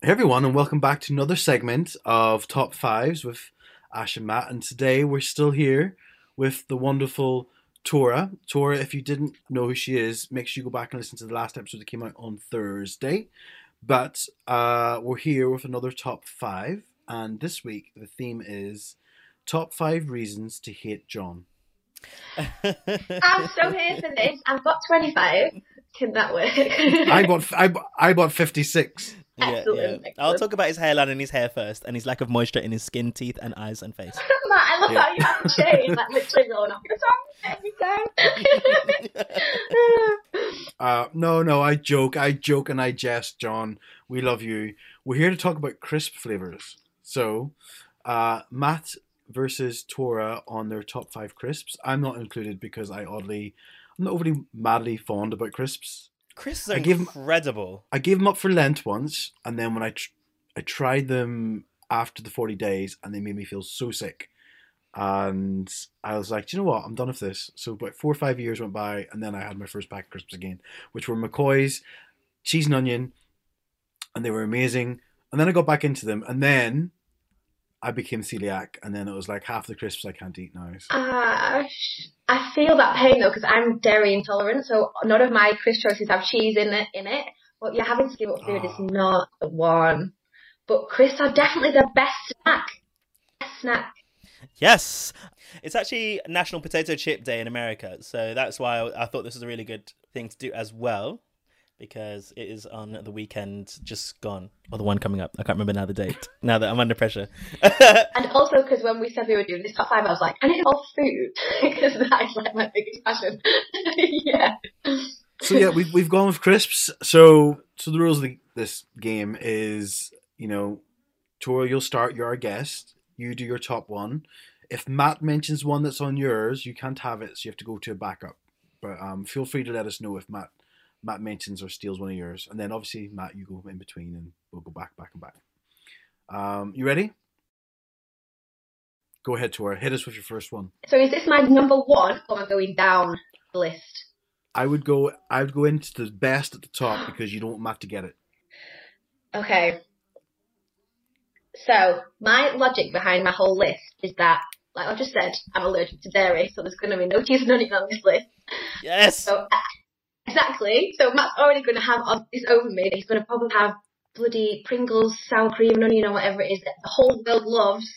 Hey everyone, and welcome back to another segment of Top Fives with Ash and Matt. And today we're still here with the wonderful Tora. Tora, if you didn't know who she is, make sure you go back and listen to the last episode that came out on Thursday. But uh, we're here with another top five, and this week the theme is top five reasons to hate John. I'm so here for this. I've got 25. Can that work? I bought I, bought- I bought fifty six. Yeah, yeah. I'll talk about his hairline and his hair first, and his lack of moisture in his skin, teeth, and eyes and face. Matt, I love Yeah. how you have the chain, like literally rolling off your tongue every time. Uh, no, no, I joke, I joke, and I jest, John. We love you. We're here to talk about crisp flavors. So, uh, Matt versus Tora on their top five crisps. I'm not included because I oddly, I'm not overly madly fond about crisps. Crisps are I him- incredible. I gave them up for Lent once, and then when I tr- I tried them after the 40 days, and they made me feel so sick. And I was like, Do you know what? I'm done with this. So about four or five years went by, and then I had my first pack of crisps again, which were McCoy's, cheese and onion, and they were amazing. And then I got back into them, and then I became celiac, and then it was like half the crisps I can't eat now. So- Ash, I feel that pain though because I'm dairy intolerant, so none of my crisp choices have cheese in it. In it, but you're having to give up food is Oh. not the one. But crisps are definitely the best snack. Best snack. Yes, it's actually National Potato Chip Day in America, so that's why I, I thought this was a really good thing to do as well, because it is on the weekend just gone, or the one coming up. I can't remember now the date. now that I'm under pressure. And also because when we said we were doing this top five, I was like, and it's all food because that is like my biggest passion. yeah. so yeah, we've we've gone with crisps. So so the rules of the, this game is, you know, Tora, you'll start. You're our guest. You do your top one. If Matt mentions one that's on yours, you can't have it, so you have to go to a backup. But um, feel free to let us know if Matt Matt mentions or steals one of yours, and then obviously Matt, you go in between, and we'll go back, back, and back. Um, you ready? Go ahead, Tora. Hit us with your first one. So is this my number one or am I going down the list? I would go. I would go into the best at the top because you don't want Matt to get it. Okay. So my logic behind my whole list is that, like I just said, I'm allergic to dairy, so there's going to be no cheese and onion on this list. yes. So uh, exactly. So Matt's already going to have this over me. He's going to probably have bloody Pringles, sour cream, and onion, or whatever it is that the whole world loves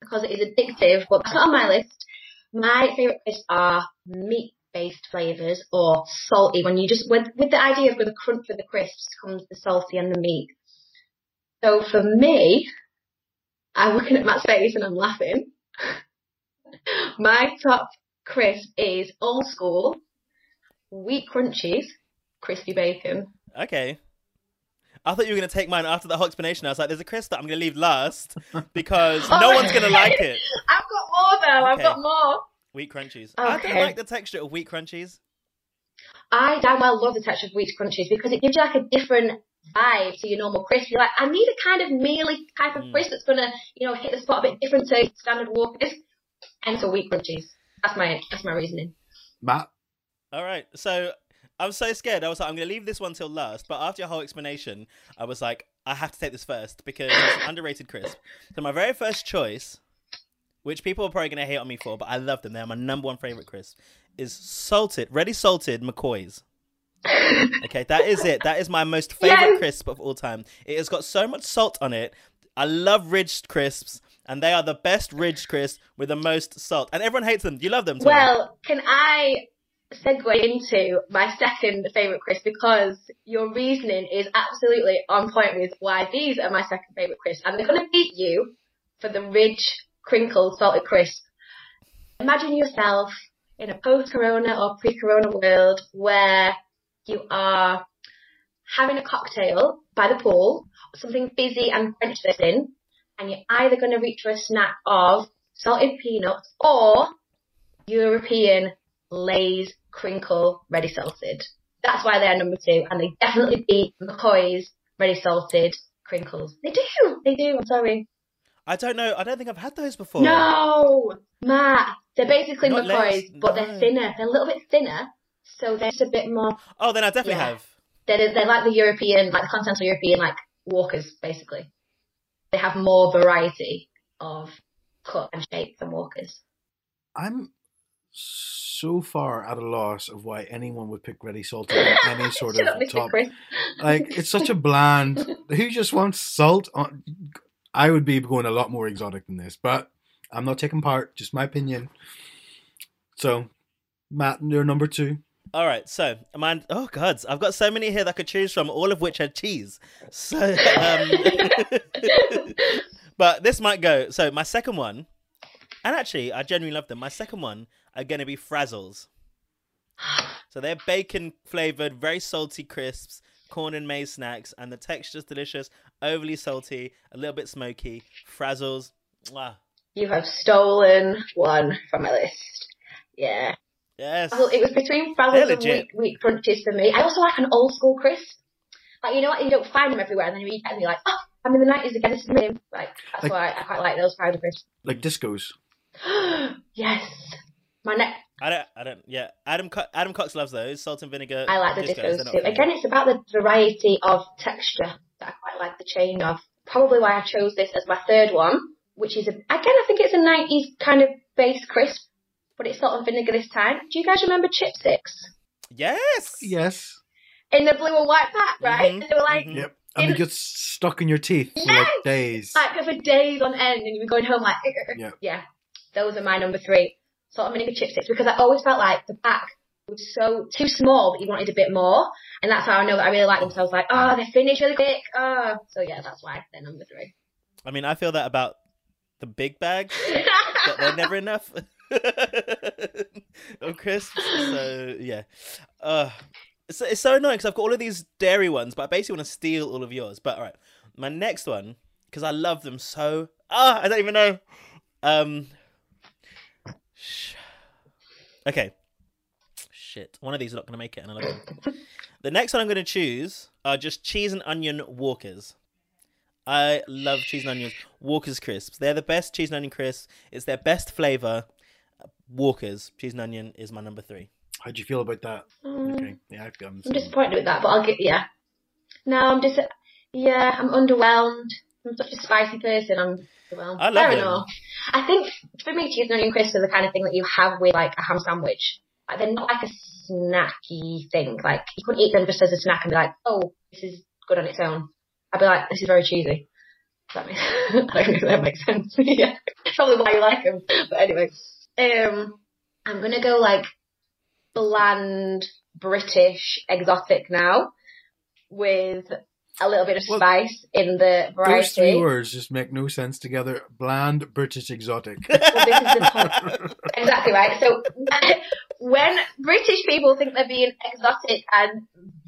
because it is addictive. But that's not on my list. My favourite crisps are meat-based flavours or salty. When you just with with the idea of the crunch for the crisps comes the salty and the meat. So for me, I'm looking at Matt's face and I'm laughing. My top crisp is old school wheat crunchies, crispy bacon. Okay. I thought you were going to take mine after that whole explanation. I was like, there's a crisp that I'm going to leave last because no Oh. one's going to like it. I've got more though. I've got more. Wheat crunchies. I don't Okay. like the texture of wheat crunchies. I damn well love the texture of wheat crunchies because it gives you like a different vibe to your normal crisp. You're like, I need a kind of mealy type of Mm. crisp that's gonna, you know, hit the spot a bit different to standard walk crisp. And so wheat crunchies. That's my that's my reasoning. Matt, All right. So I'm so scared. I was like, I'm going to leave this one till last. But after your whole explanation, I was like, I have to take this first because it's an underrated crisp. So my very first choice, which people are probably going to hate on me for, but I love them. They're my number one favorite crisp, is salted, ready salted McCoy's. Okay, that is it. That is my most favorite Yes. crisp of all time. It has got so much salt on it. I love ridged crisps, and they are the best ridged crisps with the most salt. And everyone hates them. You love them, Tori? Well, can I segue into my second favourite crisp because your reasoning is absolutely on point with why these are my second favourite crisp and they're going to beat you for the ridge crinkle salted crisp. Imagine yourself in a post-corona or pre-corona world where you are having a cocktail by the pool, something fizzy and French in, and you're either going to reach for a snack of salted peanuts or European Lay's crinkle ready salted. That's why they're number two, and they definitely beat McCoy's ready salted crinkles. They do, they do. I'm sorry. I don't know. I don't think I've had those before. No, Matt. They're basically Not McCoy's, Lay's, but no. they're thinner. They're a little bit thinner, so they're just a bit more. Oh, then I definitely Yeah. have. They're, they're like the European, like the continental European, like Walkers, basically. They have more variety of cut and shape than Walkers. I'm so far at a loss of why anyone would pick ready salted on any sort of up, top. Like it's such a bland. Who just wants salt on? I would be going a lot more exotic than this, but I'm not taking part. Just my opinion. So, Matt, you're number two. All right, so man, oh gods, I've got so many here that I could choose from, all of which are cheese. So, um, but this might go. So my second one, and actually, I genuinely love them. My second one are going to be Frazzles. So they're bacon flavored, very salty crisps, corn and maize snacks, and the texture's delicious, overly salty, a little bit smoky. Frazzles, mwah. You have stolen one from my list. Yeah. yes. Well, it was between They're Frazzles and legit. wheat, wheat crunches for me. I also like an old school crisp. Like, you know what? You don't find them everywhere, and then you eat them and you're like, oh, I'm in the 90s again. This is me. Like, that's Like- why I quite like those powder crisps. Like discos. yes. My neck. I don't, I don't, yeah. Adam, Co- Adam Cox loves those salt and vinegar. I like the discos, discos they're too. not for. Again, it's about the variety of texture that I quite like the change of. Probably why I chose this as my third one, which is a, again I think it's a 90s kind of base crisp, but it's salt and vinegar this time. Do you guys remember chipsticks yes, Yes. in the blue and white pack, right? Mhm, And they were like. mhm. Yep. And it In- gets stuck in your teeth for like days. Like for days on end, and you were going home like, Yeah. yeah. Those are my number three. Salt and vinegar chipsticks because I always felt like the pack was so too small, but you wanted a bit more, and that's how I know that I really like them. So I was like, oh, they're finished really quick. Oh, so yeah, that's why they're number three. I mean, I feel that about the big bags. that they're never enough of crisps. So yeah, uh, it's, it's so annoying because I've got all of these dairy ones, but I basically want to steal all of yours. But all right, my next one because I love them so. Ah, I don't even know. Um. Sh- Okay. Shit, one of these are not going to make it, and I love them. the next one I'm going to choose are just cheese and onion Walkers. I love cheese and onions. Walker's crisps. They're the best cheese and onion crisps. It's their best flavor. Walker's cheese and onion is my number three. How do you feel about that? Mm, Okay. Yeah, I feel I'm I'm disappointed with that, but I'll get yeah. No, I'm dis. Yeah, I'm underwhelmed. I'm such a spicy person. I'm underwhelmed. I love Fair enough. I think for me, cheese and onion crisps are the kind of thing that you have with like a ham sandwich. Like they're not like a snacky thing. Like you couldn't eat them just as a snack and be like, oh, this is good on its own. I'd be like, this is very cheesy. Does that make I don't know if that makes sense. yeah, probably why you like them. But anyway, um, I'm gonna go like bland British exotic now with a little bit of Well, spice in the Those three words just make no sense together. Bland, British, exotic. Well, this is. Exactly right. So when British people think they're being exotic and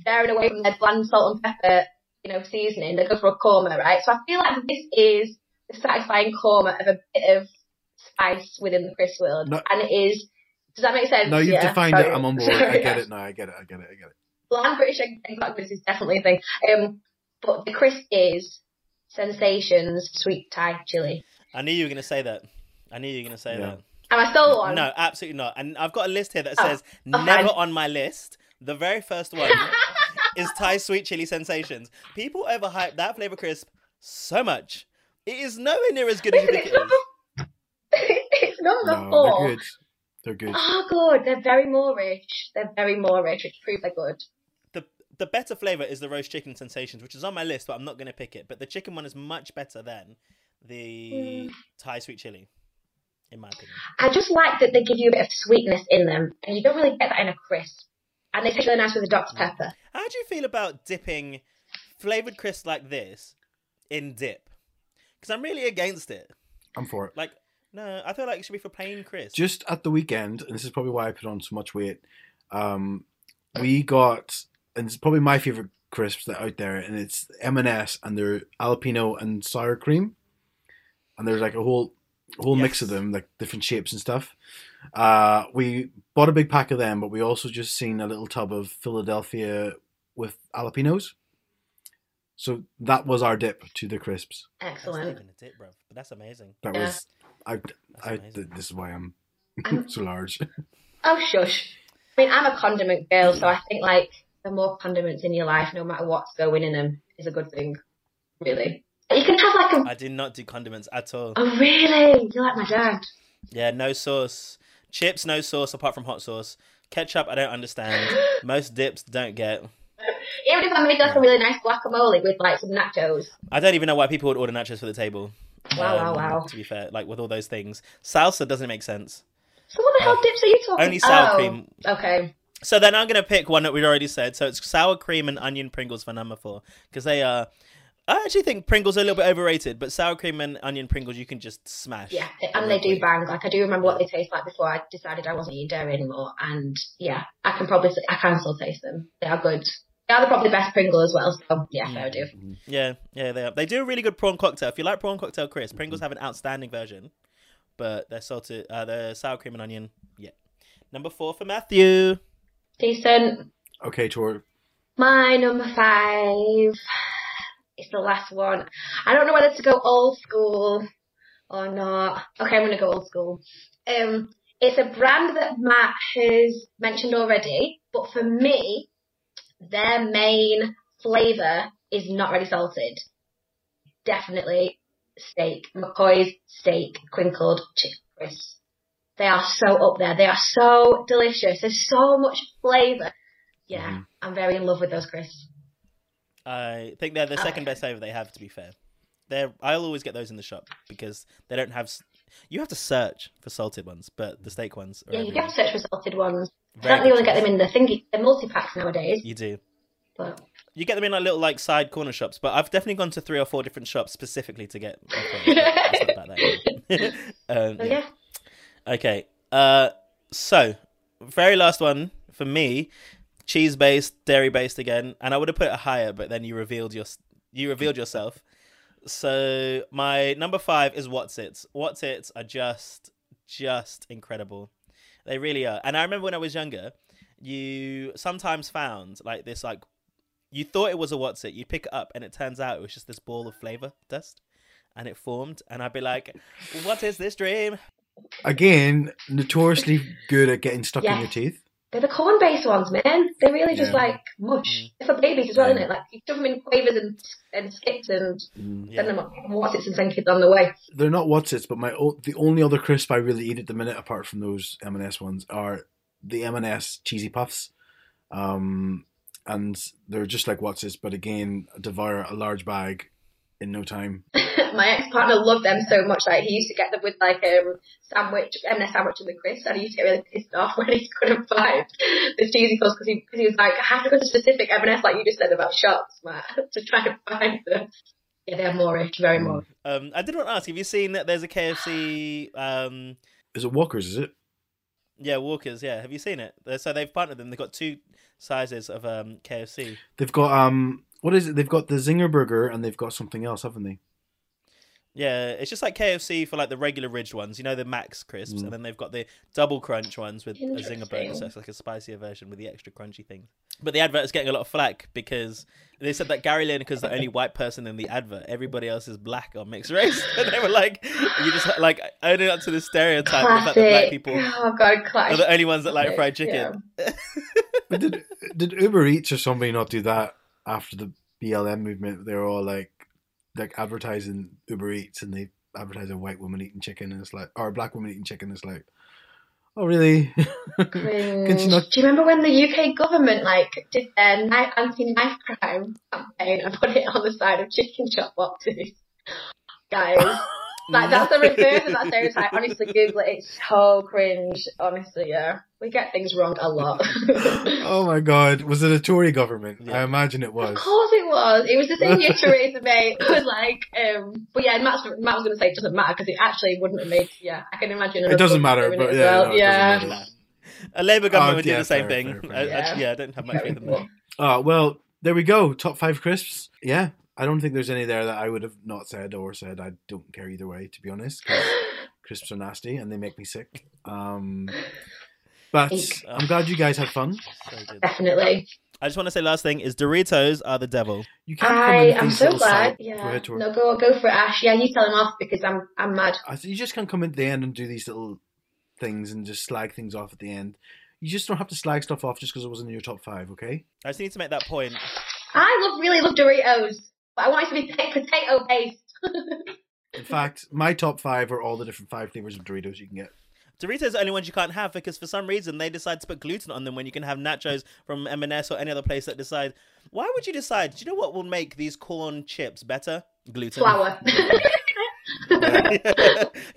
veering away from their bland salt and pepper, you know, seasoning, they go for a korma, right? So I feel like this is the satisfying korma of a bit of spice within the crisp world, No- and it is. Does that make sense? No, you've Yeah, defined sorry. it. I'm on board. I Sorry. get it now. I get it. I get it. I get it. Bland British exoticness is definitely a thing. Um, but the crisp is sensations sweet Thai chili. I knew you were going to say that. I knew you were going to say Yeah. that. Am I still one? No, absolutely not. And I've got a list here that Oh, says oh, never on my list. The very first one is Thai sweet chili sensations. People overhype that flavor crisp so much. It is nowhere near as good as you think it is. it's number No, four. they're good. They're good. Oh, good. They're very moreish. They're very moreish, which proves they're good. The the better flavor is the roast chicken sensations, which is on my list, but I'm not going to pick it. But the chicken one is much better than the Mm. Thai sweet chili, in my opinion. I just like that they give you a bit of sweetness in them, and you don't really get that in a crisp. And they taste really nice with the Dr. Pepper. How do you feel about dipping flavored crisps like this in dip? Because I'm really against it. I'm for it. Like, no, I feel like it should be for plain crisps. Just at the weekend, and this is probably why I put on so much weight. Um, we got, and it's probably my favorite crisps that out there, and it's M&S, and they're jalapeno and sour cream, and there's like a whole whole mix of them, like different shapes and stuff. Uh, we bought a big pack of them, but we also just seen a little tub of Philadelphia with jalapenos. So that was our dip to the crisps. That's Excellent. even a dip, bro. But that's amazing. That Yeah. was I. That's I amazing. this is why I'm I'm- so large. Oh, shush. I mean, I'm a condiment girl, so I think, like, the more condiments in your life, no matter what's going in them, is a good thing. really. You can have like a I did not do condiments at all. oh really? You're like my dad. Yeah, no sauce. Chips, no sauce apart from hot sauce. Ketchup, I don't understand. Most dips don't get. Even if I made like a really nice guacamole with like some nachos. I don't even know why people would order nachos for the table. Wow, wow, Um, wow. To be fair, like with all those things, salsa doesn't make sense. So what the hell dips are you talking? Only sour oh, cream. Okay. So then I'm gonna pick one that we'd already said. So it's sour cream and onion Pringles for number four because they are. I actually think Pringles are a little bit overrated, but sour cream and onion Pringles you can just smash. Yeah, and they do bang. Like I do remember what they taste like before I decided I wasn't eating dairy anymore. And yeah, I can probably I can still taste them. They are good. They are probably the best Pringle as well. So yeah, fair do. Yeah, yeah, they are. They do a really good prawn cocktail. If you like prawn cocktail, Chris, Pringles have an outstanding version, but they're salted. Uh, they're sour cream and onion. Yeah. Number four for Matthew. Decent. Okay, Tor. My number five is the last one. I don't know whether to go old school or not. Okay, I'm gonna go old school. Um, it's a brand that Matt has mentioned already, but for me, their main flavour is not ready salted. Definitely steak. McCoy's steak crinkled chicken crisps. They are so up there. They are so delicious. There's so much flavour. Yeah, Mhm. I'm very in love with those crisps. I think they're the second best flavor they have. To be fair, they're. I'll always get those in the shop because they don't have. You have to search for salted ones, but the steak ones. Are Yeah, you have to search for salted ones. I Very don't think you to get them in the thingy, the multi packs nowadays. You do. But You get them in like little like side corner shops, but I've definitely gone to three or four different shops specifically to get. McCoy. It's not about that. um, yeah. yeah, Okay. Uh, so very last one for me, cheese based, dairy based again, and I would have put it higher, but then you revealed your you revealed yourself. So my number five is Wotsits. What's It's are just just incredible. They really are. And I remember when I was younger, you sometimes found like this like you thought it was a Wotsit. You pick it up and it turns out it was just this ball of flavor dust. And it formed, and I'd be like, "What is this dream?" Again, notoriously good at getting stuck in your teeth. they're the corn based ones, man. They're really just Yeah. like mush. Mm. They're for babies as well, Yeah. isn't it? Like you shove them in quavers and and skips and Mm. Yeah. send them up. Wotsit and send kids on the way? They're not Wotsits, but my the only other crisp I really eat at the minute, apart from those M&S ones, are the M&S cheesy puffs. Um, and they're just like Wotsits, but again, devour a large bag in no time. My ex partner loved them so much. Like he used to get them with like um sandwich and a sandwich with crisps, and he used to get really pissed off when he couldn't find the cheesy puffs because he, cause he was like, I have to go to specific M&S, like you just said about shops, Matt, to try to find them. Yeah, they're moreish, very moreish. Um, I did want to ask, have you seen that there's a KFC? Um, Is it Walker's? Is it? yeah, Walkers. Yeah, have you seen it? So they've partnered them. They've got two sizes of um KFC. They've got um, what is it? They've got the Zinger Burger and they've got something else, haven't they? Yeah, it's just like KFC for like the regular ridged ones, you know, the Max crisps, Mm. and then they've got the double crunch ones with a zinger burger, so it's like a spicier version with the extra crunchy thing. But the advert is getting a lot of flack because they said that Gary Lineker's the only white person in the advert. Everybody else is black or mixed race. and they were like, you just like owning up to the stereotype of the that black people Oh god, are the only ones that like fried chicken. But did did Uber Eats or somebody not do that after the BLM movement? they're all like like advertising Uber Eats and they advertise a white woman eating chicken and it's like or a black woman eating chicken. It's like, oh really? Cringe. Can she not? Do you remember when the UK government like did their knife, anti-knife crime campaign and put it on the side of chicken shop boxes? Guys, like that's the reverse of that stereotype. Honestly, Google it. It's so cringe. Honestly, yeah, we get things wrong a lot. Oh my god, was it a Tory government? Yeah. I imagine it was. Of course it was. It was the same year Theresa May was like, um, but yeah, Matt's, Matt was going to say it doesn't matter because it actually wouldn't have made, yeah, I can imagine. It doesn't matter, but yeah, well. no, it yeah. A Labour government Oh, would do the same fair, thing. fair, fair. I, I, Yeah. yeah, I don't have much Very faith in them. cool. Uh, well, there we go. Top five crisps. Yeah, I don't think there's any there that I would have not said or said. I don't care either way, to be honest. crisps are nasty and they make me sick. Um, but Eek. I'm glad you guys had fun. So. Definitely. I just want to say last thing is Doritos are the devil. You can't come I in with am so little glad. side- Yeah. Go ahead, No, go go for it, Ash. Yeah, you tell him off because I'm I'm mad. I said, you just can't come in at the end and do these little things and just slag things off at the end. You just don't have to slag stuff off just because it wasn't in your top five, okay? I just need to make that point. I love really love Doritos. But I want it to be potato based. In fact, my top five are all the different five flavors of Doritos you can get. Doritos are the only ones you can't have because for some reason they decide to put gluten on them when you can have nachos from M&S or any other place that decide. Why would you decide? Do you know what will make these corn chips better? Gluten. Flour. you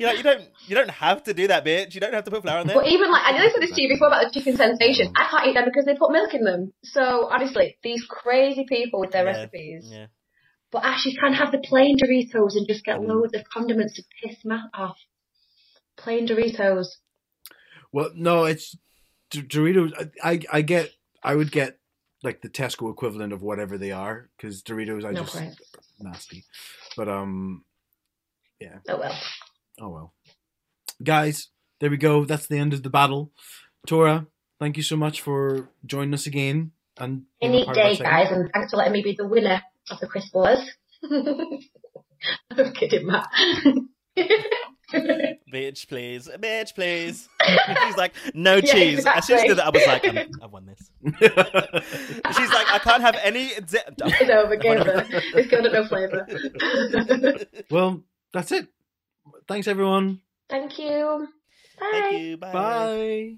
know, you don't you don't have to do that, bitch. You don't have to put flour on there. But even like I know I said this to you before about the chicken sensation. I can't eat them because they put milk in them. So honestly, these crazy people with their Yeah, recipes. Yeah. But actually, you can have the plain Doritos and just get Mm. loads of condiments to piss me off. Plain Doritos. Well, no, it's D- Doritos. I, I I get. I would get like the Tesco equivalent of whatever they are because Doritos are No just nasty. But um, yeah. Oh well. oh well. Guys, there we go. That's the end of the battle. Tora, thank you so much for joining us again. And a Any part of our day, guys, and thanks for letting me be the winner of the Chris Ballers. I'm kidding, Matt. Bitch, please. Bitch, please. She's like, no Yeah, cheese. As soon as she did that, I was like, I'm, I've won this. She's like, I can't have any. Di- it's over, game over. It's good at no flavour. well, that's it. Thanks, everyone. Thank you. Bye. Thank you. Bye. Bye.